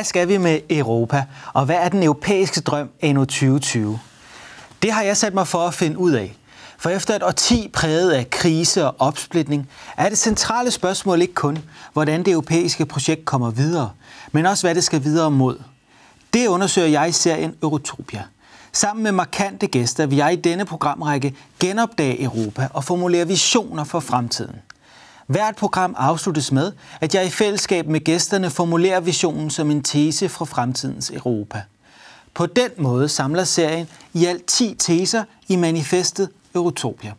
Hvad skal vi med Europa, og hvad er den europæiske drøm endnu 2020? Det har jeg sat mig for at finde ud af. For efter et årti præget af krise og opsplitning, er det centrale spørgsmål ikke kun, hvordan det europæiske projekt kommer videre, men også hvad det skal videre mod. Det undersøger jeg i serien Eurotopia. Sammen med markante gæster vil jeg i denne programrække genopdage Europa og formulere visioner for fremtiden. Hvert program afsluttes med, at jeg i fællesskab med gæsterne formulerer visionen som en tese fra fremtidens Europa. På den måde samler serien i alt 10 teser i manifestet Eurotopia.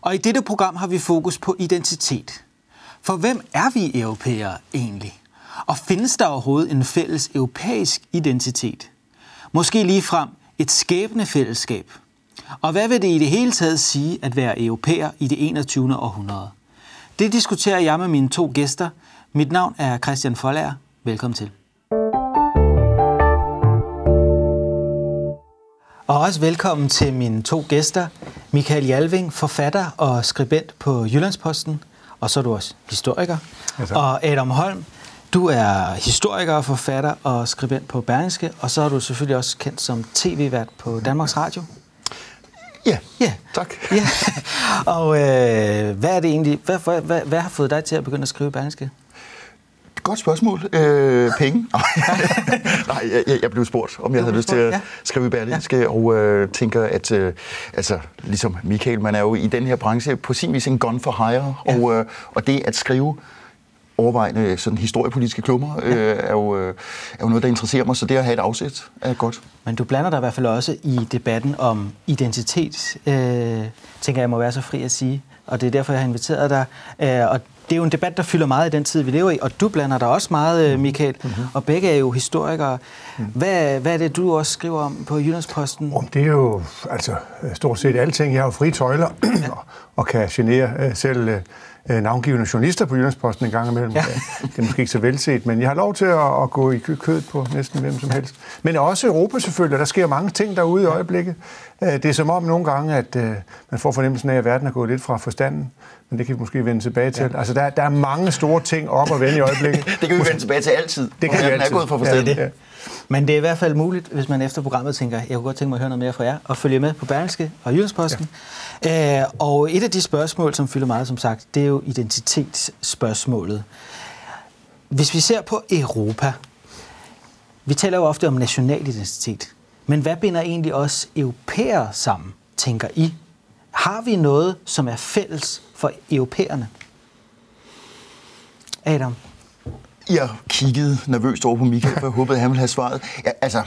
Og i dette program har vi fokus på identitet. For hvem er vi europæere egentlig? Og findes der overhovedet en fælles europæisk identitet? Måske lige frem et skæbne fællesskab. Og hvad vil det i det hele taget sige at være europæer i det 21. århundrede? Det diskuterer jeg med mine to gæster. Mit navn er Christian Folager. Velkommen til. Og også velkommen til mine to gæster. Michael Jalving, forfatter og skribent på Jyllandsposten, og så er du også historiker. Ja, og Adam Holm, du er historiker og forfatter og skribent på Berlingske, og så er du selvfølgelig også kendt som tv-vært på Danmarks Radio. Ja, ja. tak. Ja. Og øh, hvad er det egentlig, hvad, hvad, hvad, hvad har fået dig til at begynde at skrive Berlingske? Godt spørgsmål. Øh, penge? Nej, jeg, jeg blev spurgt, om jeg havde lyst til at skrive i Berlingske, ja. og øh, tænker, at øh, altså, ligesom Michael, man er jo i den her branche på sin vis en gun for hire, ja. og, øh, og det at skrive overvejende sådan historiepolitiske klummer, øh, er, jo, øh, er jo noget, der interesserer mig, så det at have et afsæt er godt. Men du blander dig i hvert fald også i debatten om identitet, øh, tænker jeg må være så fri at sige, og det er derfor, jeg har inviteret dig. Øh, og det er jo en debat, der fylder meget i den tid, vi lever i, og du blander dig også meget, øh, Michael, mm-hmm. og begge er jo historikere. Mm. Hvad, hvad er det, du også skriver om på Jyllandsposten? Om det er jo altså, stort set alting. Jeg har jo fri tøjler ja. og kan genere øh, selv øh, navngivende journalister på Jyllandsposten en gang imellem. Ja. Det er måske ikke så velset, men jeg har lov til at, at gå i kød på næsten hvem som helst. Men også Europa selvfølgelig, der sker mange ting derude i øjeblikket. Øh, det er som om nogle gange, at øh, man får fornemmelsen af, at verden er gået lidt fra forstanden, men det kan vi måske vende tilbage til. Ja. Altså, der, der er mange store ting op og vende i øjeblikket. det kan vi vende tilbage til altid. Det kan vi altid. er gået fra forstanden. Ja, det. Ja. Men det er i hvert fald muligt, hvis man efter programmet tænker, jeg kunne godt tænke mig at høre noget mere fra jer, og følge med på Berlingske og Jyllandsposten. Ja. Øh, og et af de spørgsmål, som fylder meget, som sagt, det er jo identitetsspørgsmålet. Hvis vi ser på Europa, vi taler jo ofte om national identitet, men hvad binder egentlig os europæere sammen, tænker I? Har vi noget, som er fælles for europæerne? Adam? Jeg kiggede nervøst over på Michael, for jeg håbede, at han ville have svaret. Ja, altså,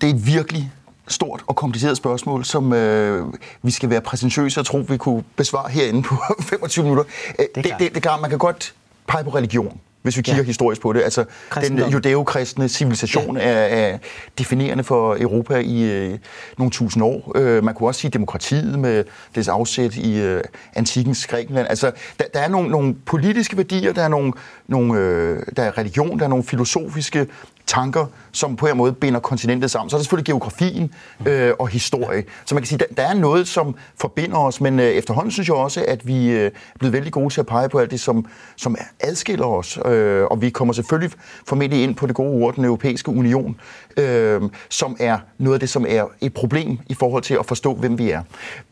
det er et virkelig stort og kompliceret spørgsmål, som øh, vi skal være præsentøse og tro, vi kunne besvare herinde på 25 minutter. Det er, det, det, det er klart, man kan godt pege på religion hvis vi kigger ja. historisk på det. Altså, Kristendom. den judæokristne civilisation ja. er, er definerende for Europa i øh, nogle tusind år. Øh, man kunne også sige demokratiet med dets afsæt i øh, antikens Grækenland. Altså, der, der er nogle, nogle politiske værdier, der er, nogle, nogle, øh, der er religion, der er nogle filosofiske tanker, som på en måde binder kontinentet sammen. Så er der selvfølgelig geografien øh, og historie. Så man kan sige, der, der er noget, som forbinder os, men øh, efterhånden synes jeg også, at vi øh, er blevet vældig gode til at pege på alt det, som, som adskiller os. Øh, og vi kommer selvfølgelig formentlig ind på det gode ord, den europæiske union, øh, som er noget af det, som er et problem i forhold til at forstå, hvem vi er.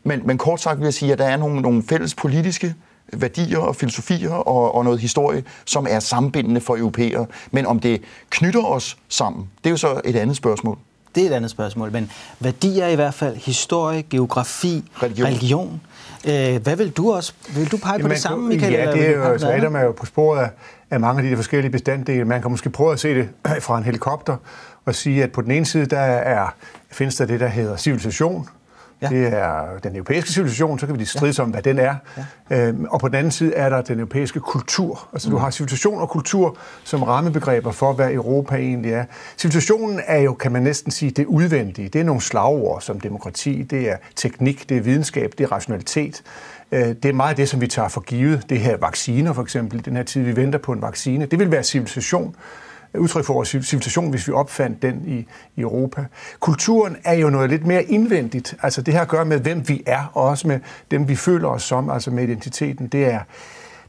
Men, men kort sagt vil jeg sige, at der er nogle, nogle fælles politiske værdier og filosofier og, og noget historie, som er sammenbindende for europæere. Men om det knytter os sammen, det er jo så et andet spørgsmål. Det er et andet spørgsmål, men værdier i hvert fald, historie, geografi, religion. religion. Øh, hvad vil du også? Vil du pege Jamen, på det samme, Michael? Ja, det er jo, så Adam er jo på sporet af, af mange af de forskellige bestanddele. Man kan måske prøve at se det fra en helikopter og sige, at på den ene side, der er, findes der det, der hedder civilisation, Ja. Det er den europæiske civilisation, så kan vi stride ja. om, hvad den er. Ja. Øhm, og på den anden side er der den europæiske kultur. Altså mm. du har civilisation og kultur som rammebegreber for, hvad Europa egentlig er. Civilisationen er jo, kan man næsten sige, det udvendige. Det er nogle slagord som demokrati, det er teknik, det er videnskab, det er rationalitet. Øh, det er meget det, som vi tager for givet. Det her vacciner for eksempel, den her tid, vi venter på en vaccine. Det vil være civilisation udtryk for vores civilisation, hvis vi opfandt den i, i Europa. Kulturen er jo noget lidt mere indvendigt. Altså det her gør med, hvem vi er, og også med dem, vi føler os som, altså med identiteten. Det er,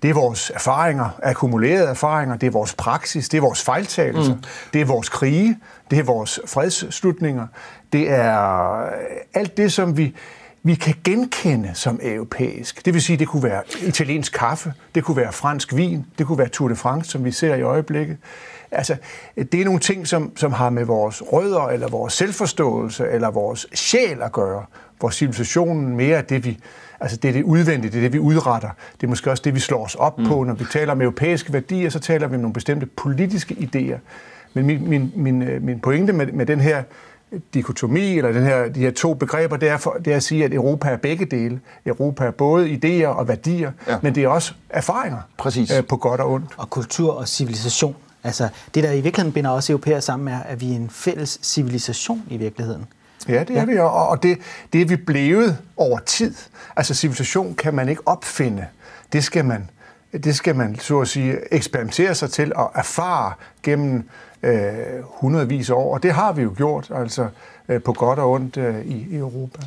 Det er vores erfaringer, akkumulerede erfaringer, det er vores praksis, det er vores fejltagelser, mm. det er vores krige, det er vores fredsslutninger, det er alt det, som vi, vi kan genkende som europæisk. Det vil sige, det kunne være italiensk kaffe, det kunne være fransk vin, det kunne være Tour de France, som vi ser i øjeblikket. Altså, det er nogle ting, som, som har med vores rødder, eller vores selvforståelse, eller vores sjæl at gøre. Vores civilisationen mere er det, vi, altså det er det udvendige, det er det, vi udretter. Det er måske også det, vi slår os op mm. på. Når vi taler om europæiske værdier, så taler vi om nogle bestemte politiske idéer. Men min, min, min, øh, min pointe med, med den her dikotomi, eller den her, de her to begreber, det er, for, det er at sige, at Europa er begge dele. Europa er både idéer og værdier, ja. men det er også erfaringer Præcis. Øh, på godt og ondt. Og kultur og civilisation. Altså, det, der i virkeligheden binder os europæer sammen, er, at vi er en fælles civilisation i virkeligheden. Ja, det er ja. vi, og det, det er vi blevet over tid. Altså, civilisation kan man ikke opfinde. Det skal man, det skal man så at sige, eksperimentere sig til og erfare gennem øh, hundredvis af år. Og det har vi jo gjort, altså øh, på godt og ondt øh, i, i Europa.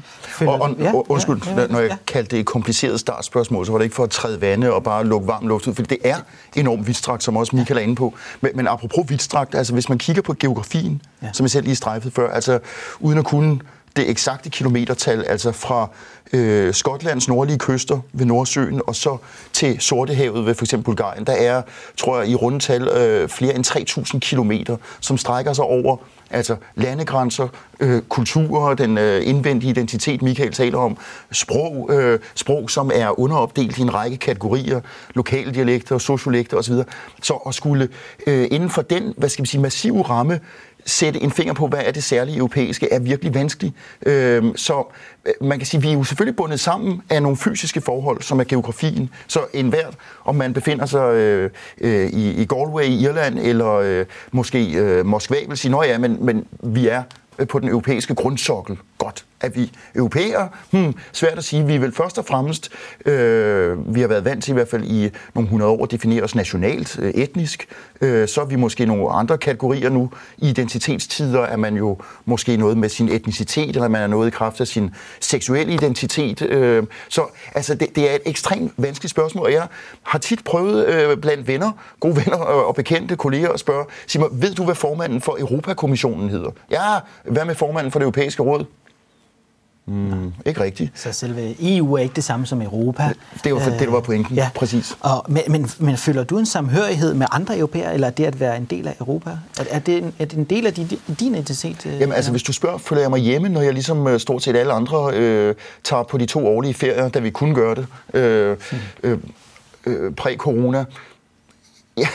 Og, og, ja, undskyld, ja, ja, når jeg ja. kaldte det et kompliceret startspørgsmål, så var det ikke for at træde vande og bare lukke varm luft ud, for det er enormt vidtstrakt, som også Michael er inde på. Men, men apropos vidtstrakt, altså hvis man kigger på geografien, ja. som jeg selv lige strejfede før, altså uden at kunne det eksakte kilometertal, altså fra øh, Skotlands nordlige kyster ved Nordsøen og så til Sortehavet ved for eksempel Bulgarien. Der er, tror jeg, i rundetal øh, flere end 3.000 kilometer, som strækker sig over altså landegrænser, øh, kulturer, den øh, indvendige identitet, Michael taler om, sprog, øh, sprog, som er underopdelt i en række kategorier, lokale dialekter, sociolekter osv. Så at skulle øh, inden for den, hvad skal vi sige, massive ramme, sætte en finger på, hvad er det særlige europæiske, er virkelig vanskeligt. Øhm, øh, så man kan sige, at vi er jo selvfølgelig bundet sammen af nogle fysiske forhold, som er geografien. Så enhver, om man befinder sig øh, øh, i, i Galway i Irland, eller øh, måske øh, Moskva, vil sige, at ja, men, men vi er øh, på den europæiske grundsokkel godt at vi europæere? Hmm, svært at sige. Vi er vel først og fremmest, øh, vi har været vant til i hvert fald i nogle hundrede år at definere os nationalt, øh, etnisk. Øh, så er vi måske nogle andre kategorier nu. I identitetstider er man jo måske noget med sin etnicitet, eller man er noget i kraft af sin seksuelle identitet. Øh, så altså, det, det er et ekstremt vanskeligt spørgsmål, og jeg har tit prøvet øh, blandt venner, gode venner og bekendte kolleger at spørge, sig mig, ved du, hvad formanden for Europakommissionen hedder? Ja, hvad med formanden for det europæiske råd? Mm, ikke rigtigt. Så selve EU er ikke det samme som Europa. Det var det, der var pointen. Ja. Præcis. Og, men, men, men føler du en samhørighed med andre europæere, eller er det at være en del af Europa? Er, er, det, en, er det en del af din, din identitet? Øh, Jamen altså, hvis du spørger, føler jeg mig hjemme, når jeg ligesom øh, stort set alle andre øh, tager på de to årlige ferier, da vi kunne gøre det, øh, hmm. øh, øh, præ-corona. Ja,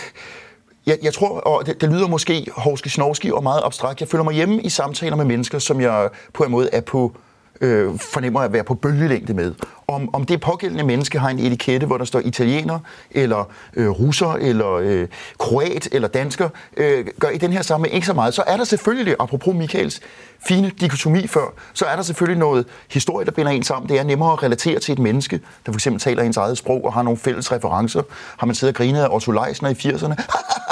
jeg, jeg tror, og det, det lyder måske hovski snovski og meget abstrakt, jeg føler mig hjemme i samtaler med mennesker, som jeg på en måde er på øh, fornemmer at være på bølgelængde med. Om, om det pågældende menneske har en etikette, hvor der står italiener, eller øh, russer, eller øh, kroat, eller dansker, øh, gør i den her sammenhæng ikke så meget. Så er der selvfølgelig, apropos Michaels fine dikotomi før, så er der selvfølgelig noget historie, der binder en sammen. Det er nemmere at relatere til et menneske, der for eksempel taler ens eget sprog og har nogle fælles referencer. Har man siddet og grinet af Otto Leisner i 80'erne,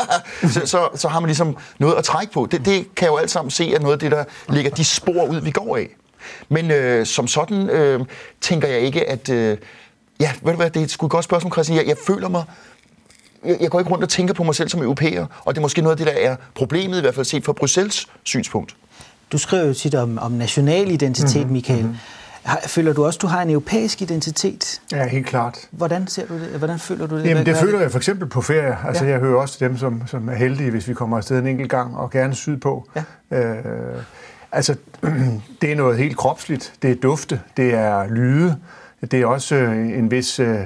så, så, så har man ligesom noget at trække på. Det, det kan jo alt sammen se at noget af det, der ligger de spor ud, vi går af. Men øh, som sådan øh, tænker jeg ikke, at... Øh, ja, ved du hvad, det er et godt spørgsmål, Christian. Jeg, jeg føler mig jeg, jeg går ikke rundt og tænker på mig selv som europæer, og det er måske noget af det, der er problemet, i hvert fald set fra Bruxelles synspunkt. Du skriver jo tit om, om national identitet, mm-hmm. Michael. Mm-hmm. Føler du også, at du har en europæisk identitet? Ja, helt klart. Hvordan ser du det? Hvordan føler du det? Jamen, det føler jeg for eksempel på ferie. Altså, ja. jeg hører også til dem, som, som er heldige, hvis vi kommer afsted en enkelt gang, og gerne sydpå. Ja. Øh, Altså, det er noget helt kropsligt. Det er dufte, det er lyde, det er også øh, en vis... Øh,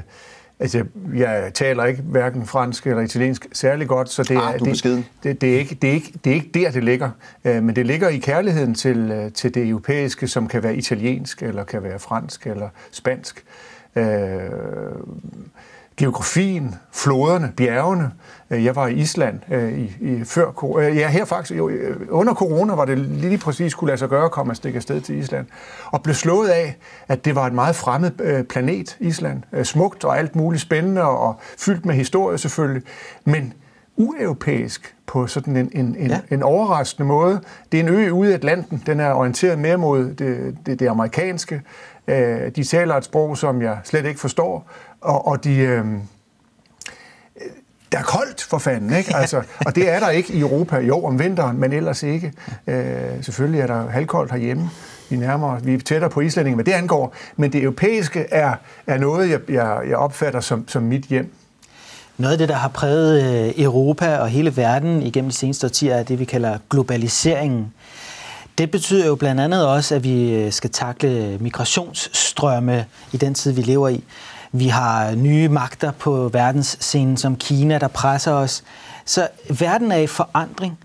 altså, jeg taler ikke hverken fransk eller italiensk særlig godt, så det ah, er, det, det, det, er ikke, det, er ikke, det er ikke der, det ligger. Øh, men det ligger i kærligheden til, til det europæiske, som kan være italiensk, eller kan være fransk, eller spansk. Øh, geografien, floderne, bjergene. Øh, jeg var i Island øh, i, i før, øh, ja, her faktisk, jo, under corona var det lige præcis kunne lade sig gøre at komme stikke afsted til Island. Og blev slået af, at det var et meget fremmed planet, Island. Smukt og alt muligt spændende og fyldt med historie selvfølgelig. Men ueuropæisk på sådan en, en, en, ja. en overraskende måde. Det er en ø ude i Atlanten. Den er orienteret mere mod det, det, det amerikanske. De taler et sprog, som jeg slet ikke forstår og, og de, øh, der er koldt for fanden, ikke? Altså, og det er der ikke i Europa jo om vinteren, men ellers ikke. Øh, selvfølgelig er der halvkoldt herhjemme. Vi, nærmer, vi er tættere på islændingen, hvad det angår. Men det europæiske er, er noget, jeg, jeg, jeg opfatter som, som mit hjem. Noget af det, der har præget øh, Europa og hele verden igennem de seneste årtier, er det, vi kalder globaliseringen. Det betyder jo blandt andet også, at vi øh, skal takle migrationsstrømme i den tid, vi lever i. Vi har nye magter på verdensscenen som Kina, der presser os. Så verden er i forandring.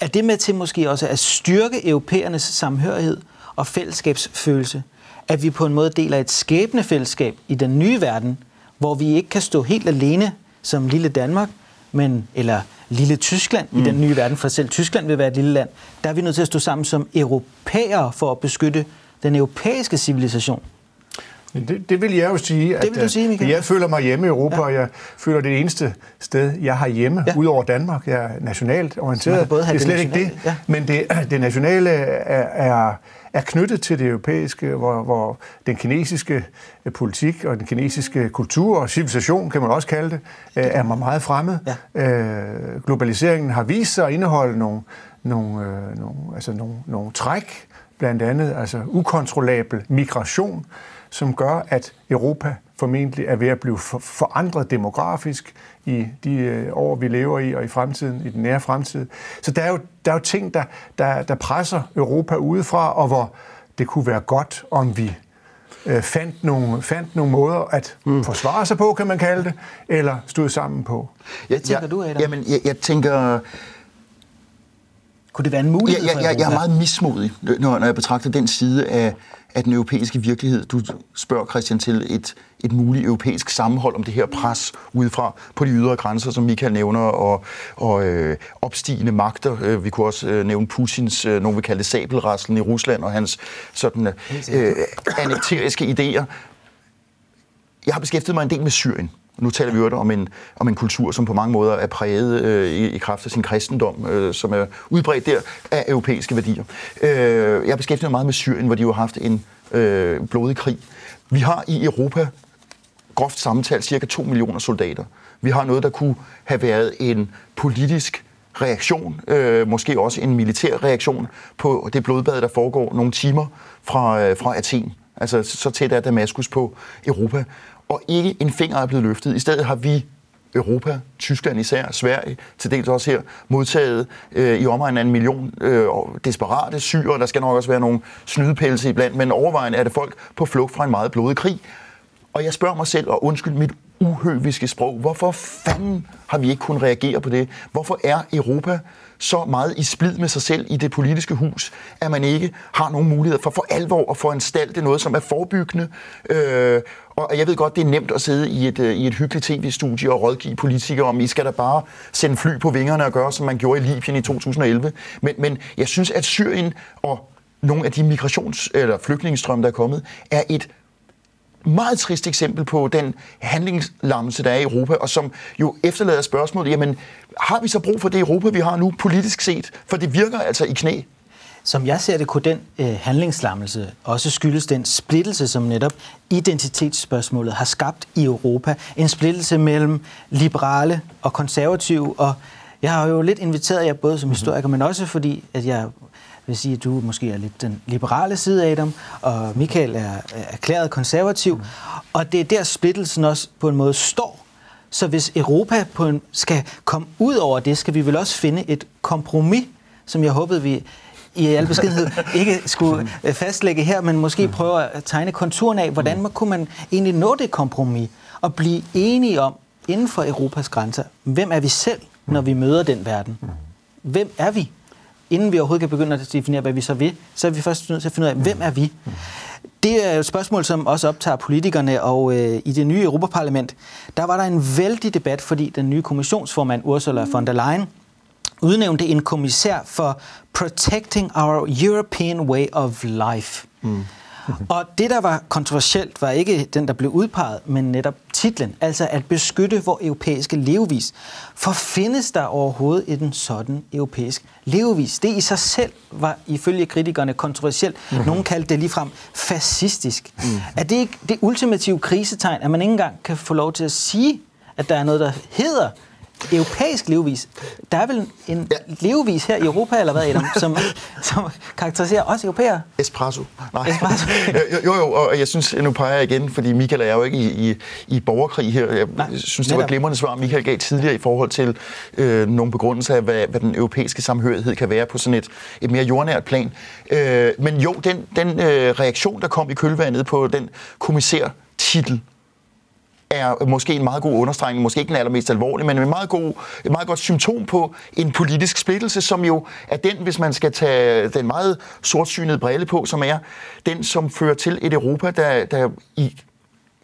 Er det med til måske også at styrke europæernes samhørighed og fællesskabsfølelse? At vi på en måde deler et skæbnefællesskab i den nye verden, hvor vi ikke kan stå helt alene som lille Danmark, men, eller lille Tyskland mm. i den nye verden, for selv Tyskland vil være et lille land, der er vi nødt til at stå sammen som europæere for at beskytte den europæiske civilisation. Det, det vil jeg jo sige. At, det vil du sige, Michael. Jeg føler mig hjemme i Europa, ja. og jeg føler det eneste sted, jeg har hjemme, ja. ud over Danmark. Jeg er nationalt orienteret. det er slet ikke det. Ja. Men det, det nationale er, er, er knyttet til det europæiske, hvor, hvor den kinesiske politik og den kinesiske kultur og civilisation, kan man også kalde det, er mig meget fremmed. Ja. Øh, globaliseringen har vist sig at indeholde nogle, nogle, øh, nogle, altså nogle, nogle træk, blandt andet altså ukontrollabel migration, som gør, at Europa formentlig er ved at blive forandret demografisk i de øh, år, vi lever i, og i fremtiden, i den nære fremtid. Så der er jo, der er jo ting, der, der, der presser Europa udefra, og hvor det kunne være godt, om vi øh, fandt, nogle, fandt nogle måder at mm. forsvare sig på, kan man kalde det, eller stod sammen på. Jeg, tænker jeg, du, Adam? Jamen, jeg, jeg tænker... Kunne det være en mulighed jeg, jeg, jeg, jeg er meget mismodig, når, når jeg betragter den side af, af den europæiske virkelighed. Du spørger Christian til et, et muligt europæisk sammenhold om det her pres udefra på de ydre grænser, som Michael nævner, og, og øh, opstigende magter. Øh, vi kunne også øh, nævne Putins, øh, nogen vil kalde det sabelraslen i Rusland, og hans sådan øh, anekteriske idéer. Jeg har beskæftiget mig en del med Syrien. Nu taler vi jo om en, om en kultur, som på mange måder er præget øh, i, i kraft af sin kristendom, øh, som er udbredt der af europæiske værdier. Øh, jeg beskæftiger mig meget med Syrien, hvor de jo har haft en øh, blodig krig. Vi har i Europa groft sammentalt cirka 2 millioner soldater. Vi har noget, der kunne have været en politisk reaktion, øh, måske også en militær reaktion på det blodbad, der foregår nogle timer fra, øh, fra Athen. Altså så tæt er Damaskus på Europa og ikke en finger er blevet løftet. I stedet har vi Europa, Tyskland især, Sverige, til dels også her, modtaget øh, i omegnen af en million øh, desperate syre. Der skal nok også være nogle snydepælse iblandt, men overvejende er det folk på flugt fra en meget blodig krig. Og jeg spørger mig selv, og undskyld mit uhøviske sprog, hvorfor fanden har vi ikke kunnet reagere på det? Hvorfor er Europa så meget i splid med sig selv i det politiske hus, at man ikke har nogen mulighed for for alvor at foranstalte noget, som er forebyggende. Øh, og jeg ved godt, det er nemt at sidde i et, øh, i et hyggeligt tv-studie og rådgive politikere om, I skal da bare sende fly på vingerne og gøre, som man gjorde i Libyen i 2011. Men, men jeg synes, at Syrien og nogle af de migrations- eller flygtningestrømme, der er kommet, er et meget trist eksempel på den handlingslammelse, der er i Europa, og som jo efterlader spørgsmålet, jamen, har vi så brug for det Europa, vi har nu, politisk set? For det virker altså i knæ. Som jeg ser det, kunne den øh, handlingslammelse også skyldes den splittelse, som netop identitetsspørgsmålet har skabt i Europa. En splittelse mellem liberale og konservative, og jeg har jo lidt inviteret jer både som mhm. historiker, men også fordi, at jeg vil sige, at du måske er lidt den liberale side af dem, og Michael er erklæret konservativ. Mm. Og det er der splittelsen også på en måde står. Så hvis Europa på en, skal komme ud over det, skal vi vel også finde et kompromis, som jeg håbede, vi i al beskedenhed ikke skulle fastlægge her, men måske prøve at tegne konturen af, hvordan man, kunne man egentlig nå det kompromis og blive enige om inden for Europas grænser, hvem er vi selv, når vi møder den verden? Hvem er vi? Inden vi overhovedet kan begynde at definere, hvad vi så vil, så er vi først nødt til at finde ud af, hvem er vi? Det er et spørgsmål, som også optager politikerne, og øh, i det nye Europaparlament, der var der en vældig debat, fordi den nye kommissionsformand Ursula von der Leyen udnævnte en kommissær for Protecting Our European Way of Life. Mm. Og det, der var kontroversielt, var ikke den, der blev udpeget, men netop titlen, altså at beskytte vores europæiske levevis. For findes der overhovedet en sådan europæisk levevis? Det i sig selv var ifølge kritikerne kontroversielt. Mm-hmm. Nogle kaldte det ligefrem fascistisk. Mm-hmm. Er det ikke det ultimative krisetegn, at man ikke engang kan få lov til at sige, at der er noget, der hedder Europæisk levevis. Der er vel en ja. levevis her i Europa, eller hvad, Adam, som, som karakteriserer os europæere? Espresso. Nej. Espresso. jo, jo, og jeg synes, nu peger jeg igen, fordi Michael er jo ikke i, i, i borgerkrig her. Jeg Nej, synes, det var glimrende svar, Michael gav tidligere i forhold til øh, nogle begrundelser af, hvad, hvad den europæiske samhørighed kan være på sådan et, et mere jordnært plan. Øh, men jo, den, den øh, reaktion, der kom i kølvandet på den kommissær-titel, er måske en meget god understregning, måske ikke den allermest alvorlige, men en meget god, et meget godt symptom på en politisk splittelse, som jo er den, hvis man skal tage den meget sortsynede brille på, som er den, som fører til et Europa, der, der i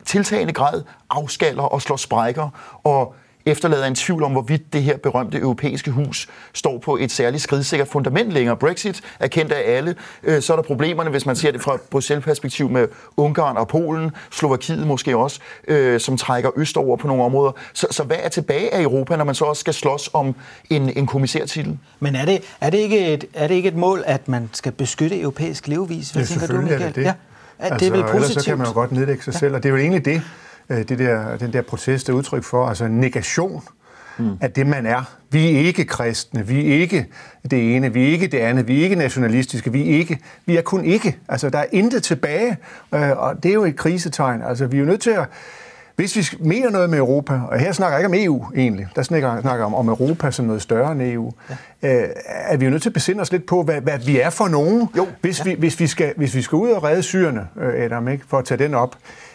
tiltagende grad afskaller og slår sprækker og efterlader en tvivl om, hvorvidt det her berømte europæiske hus står på et særligt skridsikkert fundament længere. Brexit er kendt af alle. Øh, så er der problemerne, hvis man ser det fra Bruxelles-perspektiv med Ungarn og Polen, Slovakiet måske også, øh, som trækker østover på nogle områder. Så, så hvad er tilbage af Europa, når man så også skal slås om en, en kommissærtitel? Men er det, er, det ikke et, er det ikke et mål, at man skal beskytte europæisk levevis? Hvad ja, tænker du, Michael? Er det det. Ja. Altså, det er vel positivt? Ellers så kan man jo godt nedlægge sig ja. selv, og det er jo egentlig det, det der, den der protest er udtryk for, altså en negation mm. af det, man er. Vi er ikke kristne, vi er ikke det ene, vi er ikke det andet, vi er ikke nationalistiske, vi er ikke, vi er kun ikke. Altså, der er intet tilbage, øh, og det er jo et krisetegn. Altså, vi er jo nødt til at, hvis vi mener noget med Europa, og her snakker jeg ikke om EU egentlig, der snakker jeg om, om Europa som noget større end EU, ja. øh, er vi jo nødt til at besinde os lidt på, hvad, hvad vi er for nogen, jo. Hvis, ja. vi, hvis, vi skal, hvis vi skal ud og redde syrene, øh, Adam, ikke, for at tage den op, øh,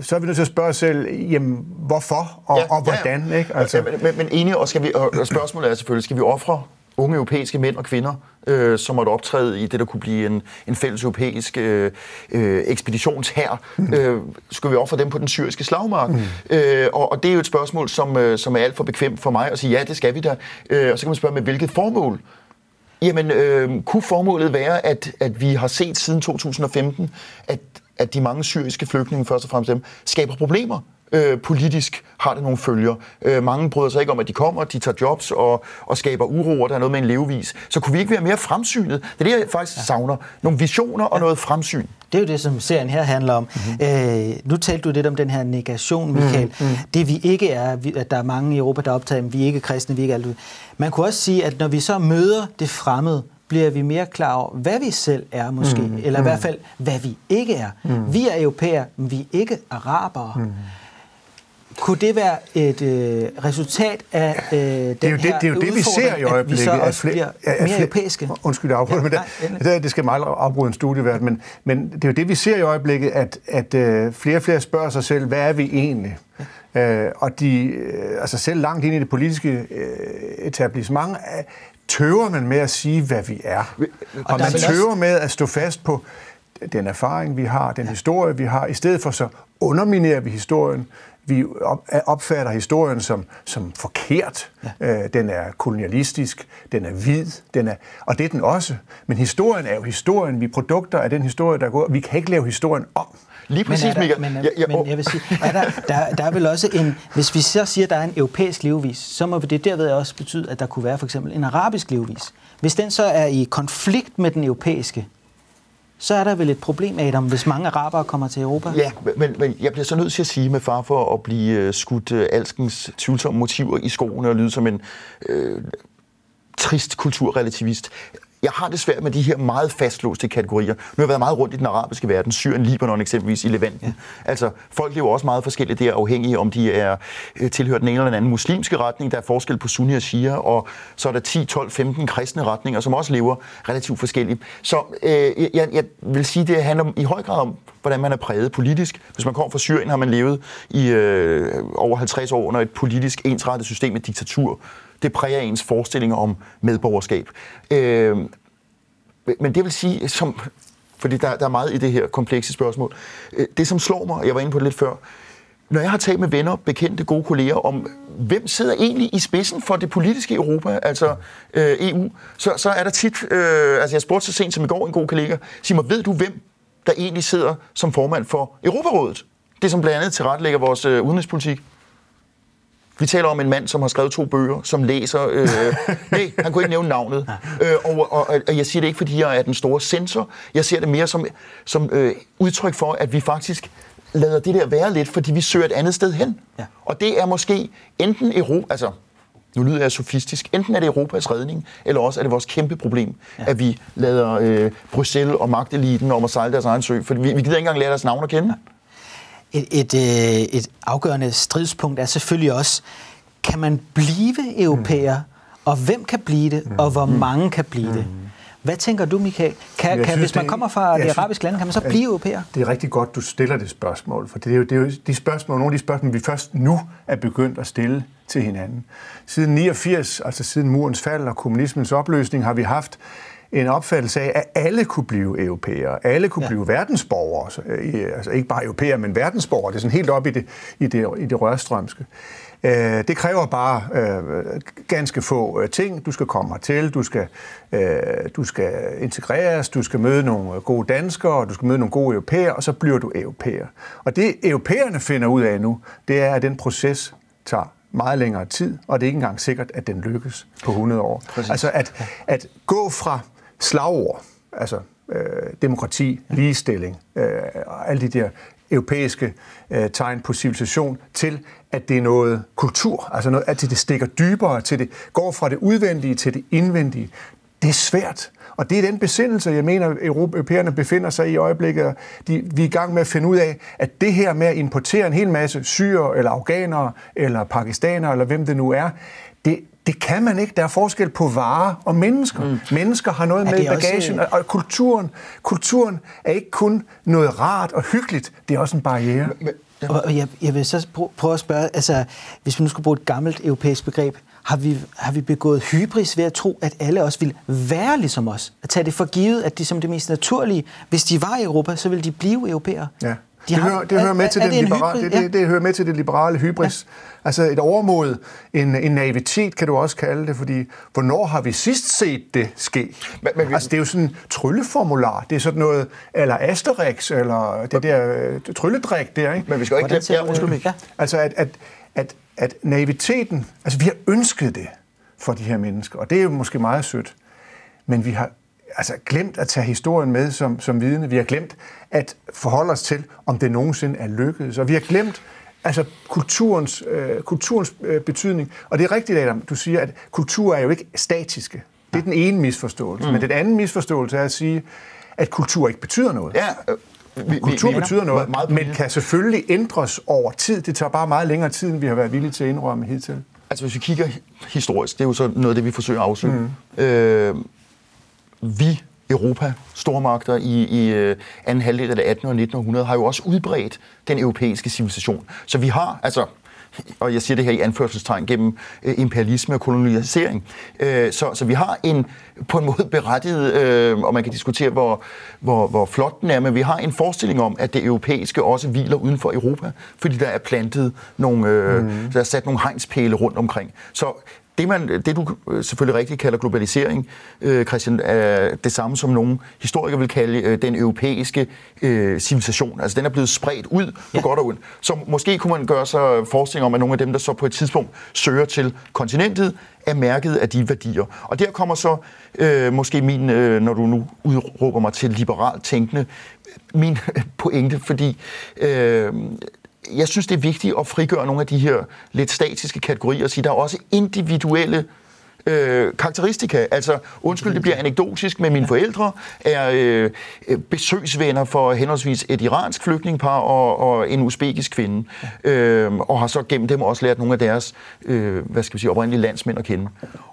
så er vi nødt til at spørge os selv, jamen, hvorfor og, ja, og hvordan? Ja. Ikke? Altså. Men, men, men enige, og, skal vi, og spørgsmålet er selvfølgelig, skal vi ofre unge europæiske mænd og kvinder, øh, som måtte optræde i det, der kunne blive en, en fælles europæisk øh, øh, ekspeditionshær. Mm. Øh, skulle vi ofre dem på den syriske slagmark? Mm. Øh, og, og det er jo et spørgsmål, som, øh, som er alt for bekvemt for mig at sige, ja, det skal vi da. Øh, og så kan man spørge, med hvilket formål? Jamen, øh, kunne formålet være, at, at vi har set siden 2015, at at de mange syriske flygtninge, først og fremmest dem, skaber problemer øh, politisk har det nogle følger. Øh, mange bryder sig ikke om, at de kommer, de tager jobs og, og skaber uro, og der er noget med en levevis. Så kunne vi ikke være mere fremsynet? Det er det, jeg faktisk ja. savner. Nogle visioner og ja. noget fremsyn. Det er jo det, som serien her handler om. Mm-hmm. Øh, nu talte du lidt om den her negation, Michael. Mm-hmm. Det vi ikke er, at der er mange i Europa, der er optaget, at vi er ikke kristne, vi er ikke alt. Man kunne også sige, at når vi så møder det fremmede, bliver vi mere klar over, hvad vi selv er måske, mm. eller i hvert fald, hvad vi ikke er. Mm. Vi er europæer, men vi er ikke arabere. Mm. Kunne det være et øh, resultat af øh, den det er jo det, det, er jo det, vi ser i øjeblikket. At vi så også flere, bliver mere flere, europæiske? Undskyld, jeg afbryder, ja, men det, det, det skal meget afbryde en studievært, men, men det er jo det, vi ser i øjeblikket, at, at øh, flere og flere spørger sig selv, hvad er vi egentlig? Ja. Øh, og de, øh, altså selv langt ind i det politiske øh, etablissement, øh, tøver man med at sige, hvad vi er. Og man tøver med at stå fast på den erfaring, vi har, den historie, vi har. I stedet for så underminerer vi historien. Vi opfatter historien som, som forkert. Ja. Øh, den er kolonialistisk, den er hvid, den er, og det er den også. Men historien er jo historien. Vi er produkter af den historie, der går. Vi kan ikke lave historien om. Lige præcis, men der, Michael. Men, ja, ja, men jeg vil sige, er der, der, der er vel også en... Hvis vi så siger, at der er en europæisk levevis, så må det derved også betyde, at der kunne være for eksempel en arabisk levevis. Hvis den så er i konflikt med den europæiske, så er der vel et problem, Adam, hvis mange arabere kommer til Europa? Ja, men, men jeg bliver så nødt til at sige med far for at blive øh, skudt uh, alskens tvivlsomme motiver i skoene og lyde som en øh, trist kulturrelativist. Jeg har det svært med de her meget fastlåste kategorier. Nu har jeg været meget rundt i den arabiske verden, Syrien, Libanon eksempelvis, i Levanten. Ja. Altså, folk lever også meget forskelligt der, afhængige om de er øh, tilhører den ene eller den anden muslimske retning. Der er forskel på sunni og shia, og så er der 10, 12, 15 kristne retninger, som også lever relativt forskelligt. Så øh, jeg, jeg vil sige, det handler i høj grad om, hvordan man er præget politisk. Hvis man kommer fra Syrien, har man levet i øh, over 50 år under et politisk ensrettet system med diktatur det præger ens forestillinger om medborgerskab. Øh, men det vil sige, som, fordi der, der er meget i det her komplekse spørgsmål, øh, det som slår mig, jeg var inde på det lidt før, når jeg har talt med venner, bekendte, gode kolleger om, hvem sidder egentlig i spidsen for det politiske Europa, altså øh, EU, så, så er der tit, øh, altså jeg spurgte så sent som i går en god kollega, sig mig, ved du hvem, der egentlig sidder som formand for Europarådet? Det som blandt andet tilrettelægger vores øh, udenrigspolitik. Vi taler om en mand, som har skrevet to bøger, som læser... Øh, nej, han kunne ikke nævne navnet. Øh, og, og, og jeg siger det ikke, fordi jeg er den store censor. Jeg ser det mere som, som øh, udtryk for, at vi faktisk lader det der være lidt, fordi vi søger et andet sted hen. Ja. Og det er måske enten Europa, altså nu lyder jeg sofistisk, enten er det Europas redning, eller også er det vores kæmpe problem, ja. at vi lader øh, Bruxelles og magteliten om at sejle deres egen sø, for vi, vi gider ikke engang lære deres navn at kende. Et, et, øh, et afgørende stridspunkt er selvfølgelig også, kan man blive europæer, mm. og hvem kan blive det, og hvor mm. mange kan blive mm. det? Hvad tænker du, Michael? Kan, kan, synes, hvis man kommer fra det arabiske land, kan man så blive europæer? Det er rigtig godt, du stiller det spørgsmål, for det er jo, det er jo de spørgsmål, nogle af de spørgsmål, vi først nu er begyndt at stille til hinanden. Siden 89, altså siden murens fald og kommunismens opløsning, har vi haft en opfattelse af, at alle kunne blive europæere, alle kunne ja. blive verdensborgere, altså ikke bare europæere, men verdensborgere. Det er sådan helt op i det, i det, i det rørstrømske. Øh, det kræver bare øh, ganske få øh, ting. Du skal komme hertil, du skal, du skal integreres, du skal møde nogle gode danskere, du skal møde nogle gode europæere, og så bliver du europæer. Og det europæerne finder ud af nu, det er, at den proces tager meget længere tid, og det er ikke engang sikkert, at den lykkes på 100 år. Præcis. Altså at, at gå fra slagord, altså øh, demokrati, ligestilling, øh, alle de der europæiske øh, tegn på civilisation, til at det er noget kultur, altså noget, at det stikker dybere, til det går fra det udvendige til det indvendige. Det er svært. Og det er den besindelse, jeg mener, europæerne befinder sig i øjeblikket. De, vi er i gang med at finde ud af, at det her med at importere en hel masse syre eller afghanere eller pakistanere eller hvem det nu er, det, det kan man ikke. Der er forskel på varer og mennesker. Mm. Mennesker har noget med i bagagen, også... og kulturen, kulturen er ikke kun noget rart og hyggeligt, det er også en barriere. Men, og jeg, jeg vil så prøve at spørge, altså, hvis vi nu skulle bruge et gammelt europæisk begreb, har vi, har vi begået hybris ved at tro, at alle også ville være ligesom os? At tage det for givet, at de som det mest naturlige, hvis de var i Europa, så ville de blive europæere? Ja. De det, hører, det, hører med til det, liberale, det, det, det hører med til det liberale hybris. Ja. Altså et overmod, en, en naivitet kan du også kalde det, fordi hvornår har vi sidst set det ske? Men, men, altså det er jo sådan en trylleformular. Det er sådan noget, eller Asterix, eller det der uh, trylledrik der, ikke? Men vi skal jo ikke glemme, Ja. Altså at, at, at, at naiviteten, altså vi har ønsket det for de her mennesker, og det er jo måske meget sødt, men vi har altså glemt at tage historien med som, som vidne. Vi har glemt at forholde os til, om det nogensinde er lykkedes. Og vi har glemt altså kulturens, øh, kulturens øh, betydning. Og det er rigtigt, Adam, du siger, at kultur er jo ikke statiske. Det er den ene misforståelse. Mm. Men den anden misforståelse er at sige, at kultur ikke betyder noget. Ja, øh, vi, kultur vi, betyder noget, meget men kan selvfølgelig ændres over tid. Det tager bare meget længere tid, end vi har været villige til at indrømme hidtil. Altså hvis vi kigger historisk, det er jo så noget af det, vi forsøger at afsøge. Mm. Øh, vi Europa, stormagter i, i øh, anden halvdel af det 18. og 1900, har jo også udbredt den europæiske civilisation. Så vi har, altså og jeg siger det her i anførselstegn, gennem øh, imperialisme og kolonialisering. Øh, så, så vi har en på en måde berettiget, og man kan diskutere, hvor, hvor, hvor flot den er, men vi har en forestilling om, at det europæiske også hviler uden for Europa, fordi der er plantet nogle, mm. der er sat nogle hegnspæle rundt omkring. Så det, man, det du selvfølgelig rigtig kalder globalisering, øh, Christian, er det samme som nogle historikere vil kalde øh, den europæiske øh, civilisation. Altså den er blevet spredt ud på ja. godt og ondt. Så måske kunne man gøre sig forestilling om, at nogle af dem, der så på et tidspunkt søger til kontinentet, er mærket af de værdier. Og der kommer så øh, måske min, øh, når du nu udråber mig til liberalt tænkende, min pointe, fordi øh, jeg synes, det er vigtigt at frigøre nogle af de her lidt statiske kategorier og sige, der er også individuelle øh, karakteristika. Altså, undskyld, det bliver anekdotisk, men mine forældre er øh, besøgsvenner for henholdsvis et iransk flygtningepar og, og en usbekisk kvinde, øh, og har så gennem dem også lært nogle af deres, øh, hvad skal vi sige, oprindelige landsmænd at kende.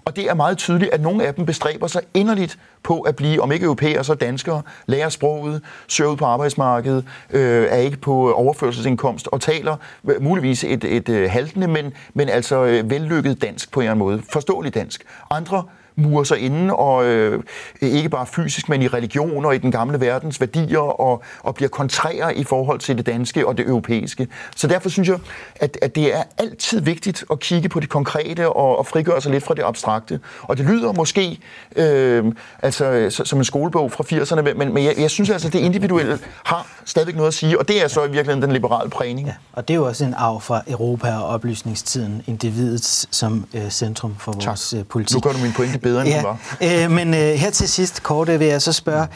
Og det er meget tydeligt, at nogle af dem bestræber sig inderligt på at blive, om ikke europæer, så danskere, lærer sproget, søger ud på arbejdsmarkedet, øh, er ikke på overførselsindkomst og taler muligvis et, et, et haltende, men, men altså øh, vellykket dansk på en eller anden måde. Forståeligt dansk. Andre murer sig inde, og øh, ikke bare fysisk, men i religion og i den gamle verdens værdier, og, og bliver kontrære i forhold til det danske og det europæiske. Så derfor synes jeg, at, at det er altid vigtigt at kigge på det konkrete og, og frigøre sig lidt fra det abstrakte. Og det lyder måske øh, altså, som en skolebog fra 80'erne, men, men jeg, jeg synes altså, at det individuelle har stadigvæk noget at sige, og det er så i virkeligheden den liberale prægning. Ja, og det er jo også en arv fra Europa og oplysningstiden, individet som øh, centrum for vores tak. Øh, politik. Nu gør du min pointe bedre, end ja. var. Øh, men øh, her til sidst, kort, vil jeg så spørge,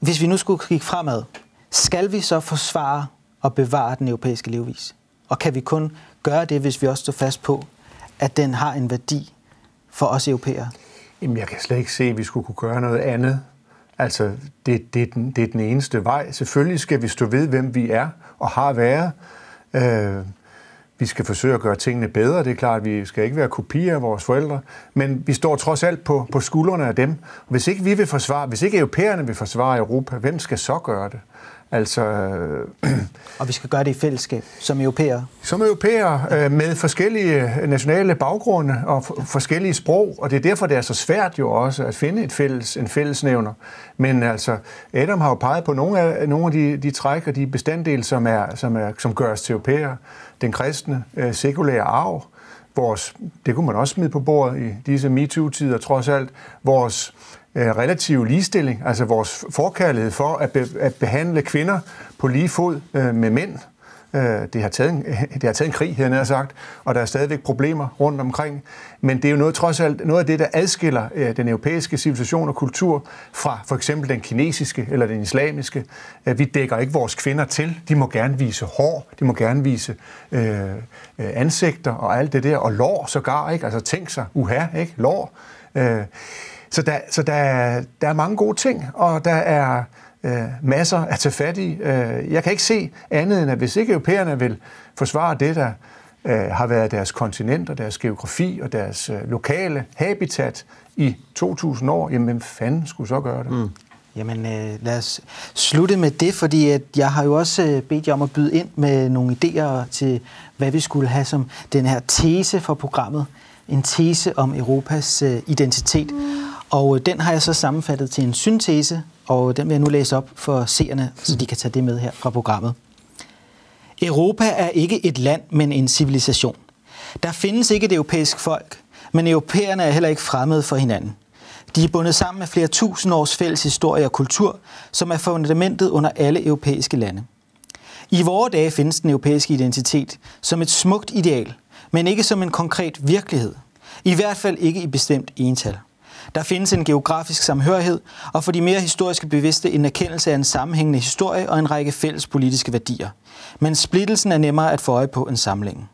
hvis vi nu skulle kigge fremad, skal vi så forsvare at bevare den europæiske levevis? Og kan vi kun gøre det, hvis vi også står fast på, at den har en værdi for os europæere? Jamen, jeg kan slet ikke se, at vi skulle kunne gøre noget andet. Altså, det, det, er den, det er den eneste vej. Selvfølgelig skal vi stå ved, hvem vi er og har været. Øh, vi skal forsøge at gøre tingene bedre. Det er klart, at vi skal ikke være kopier af vores forældre, men vi står trods alt på, på skuldrene af dem. Hvis ikke vi vil forsvare, hvis ikke europæerne vil forsvare Europa, hvem skal så gøre det? Altså, øh, og vi skal gøre det i fællesskab, som europæere? Som europæere, øh, med forskellige nationale baggrunde og forskellige sprog, og det er derfor, det er så svært jo også at finde et fælles, en fællesnævner. Men altså, Adam har jo peget på nogle af, nogle af de, de træk og de bestanddele, som, er, som, er, som gør os til europæere. Den kristne, øh, sekulære arv, vores, det kunne man også smide på bordet i disse MeToo-tider trods alt, vores Øh, relativ ligestilling, altså vores forkærlighed for at, be, at behandle kvinder på lige fod øh, med mænd. Øh, det, har taget en, det har taget en krig, her sagt, og der er stadigvæk problemer rundt omkring. Men det er jo noget, trods alt noget af det, der adskiller øh, den europæiske civilisation og kultur fra for eksempel den kinesiske eller den islamiske. Øh, vi dækker ikke vores kvinder til. De må gerne vise hår, de må gerne vise øh, øh, ansigter og alt det der, og lår sågar, ikke? Altså tænk sig, uha, ikke? Lår. Øh, så der, så der, der er mange gode ting, og der er øh, masser at tage fat i. Øh, jeg kan ikke se andet end, at hvis ikke europæerne vil forsvare det, der øh, har været deres kontinent og deres geografi og deres øh, lokale habitat i 2000 år, jamen hvem fanden skulle så gøre det? Mm. Jamen øh, lad os slutte med det, fordi at jeg har jo også øh, bedt jer om at byde ind med nogle idéer til, hvad vi skulle have som den her tese for programmet. En tese om Europas øh, identitet. Mm. Og øh, den har jeg så sammenfattet til en syntese, og øh, den vil jeg nu læse op for seerne, så de kan tage det med her fra programmet. Europa er ikke et land, men en civilisation. Der findes ikke et europæisk folk, men europæerne er heller ikke fremmede for hinanden. De er bundet sammen med flere tusind års fælles historie og kultur, som er fundamentet under alle europæiske lande. I vore dage findes den europæiske identitet som et smukt ideal, men ikke som en konkret virkelighed. I hvert fald ikke i bestemt ental. Der findes en geografisk samhørighed, og for de mere historiske bevidste en erkendelse af en sammenhængende historie og en række fælles politiske værdier. Men splittelsen er nemmere at få øje på en samling.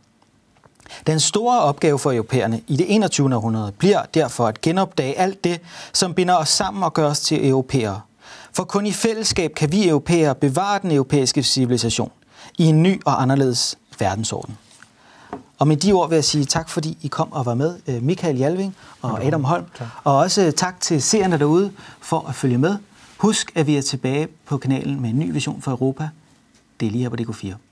Den store opgave for europæerne i det 21. århundrede bliver derfor at genopdage alt det, som binder os sammen og gør os til europæere. For kun i fællesskab kan vi europæere bevare den europæiske civilisation i en ny og anderledes verdensorden. Og med de ord vil jeg sige tak, fordi I kom og var med, øh, Michael Jalving og Adam Holm. Og også tak til seerne derude for at følge med. Husk, at vi er tilbage på kanalen med en ny vision for Europa. Det er lige her på DK4.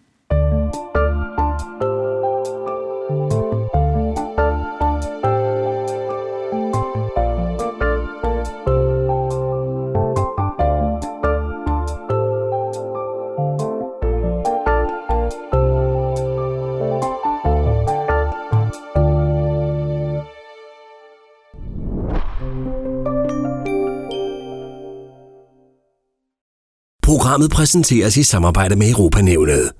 Programmet præsenteres i samarbejde med Europanævnet.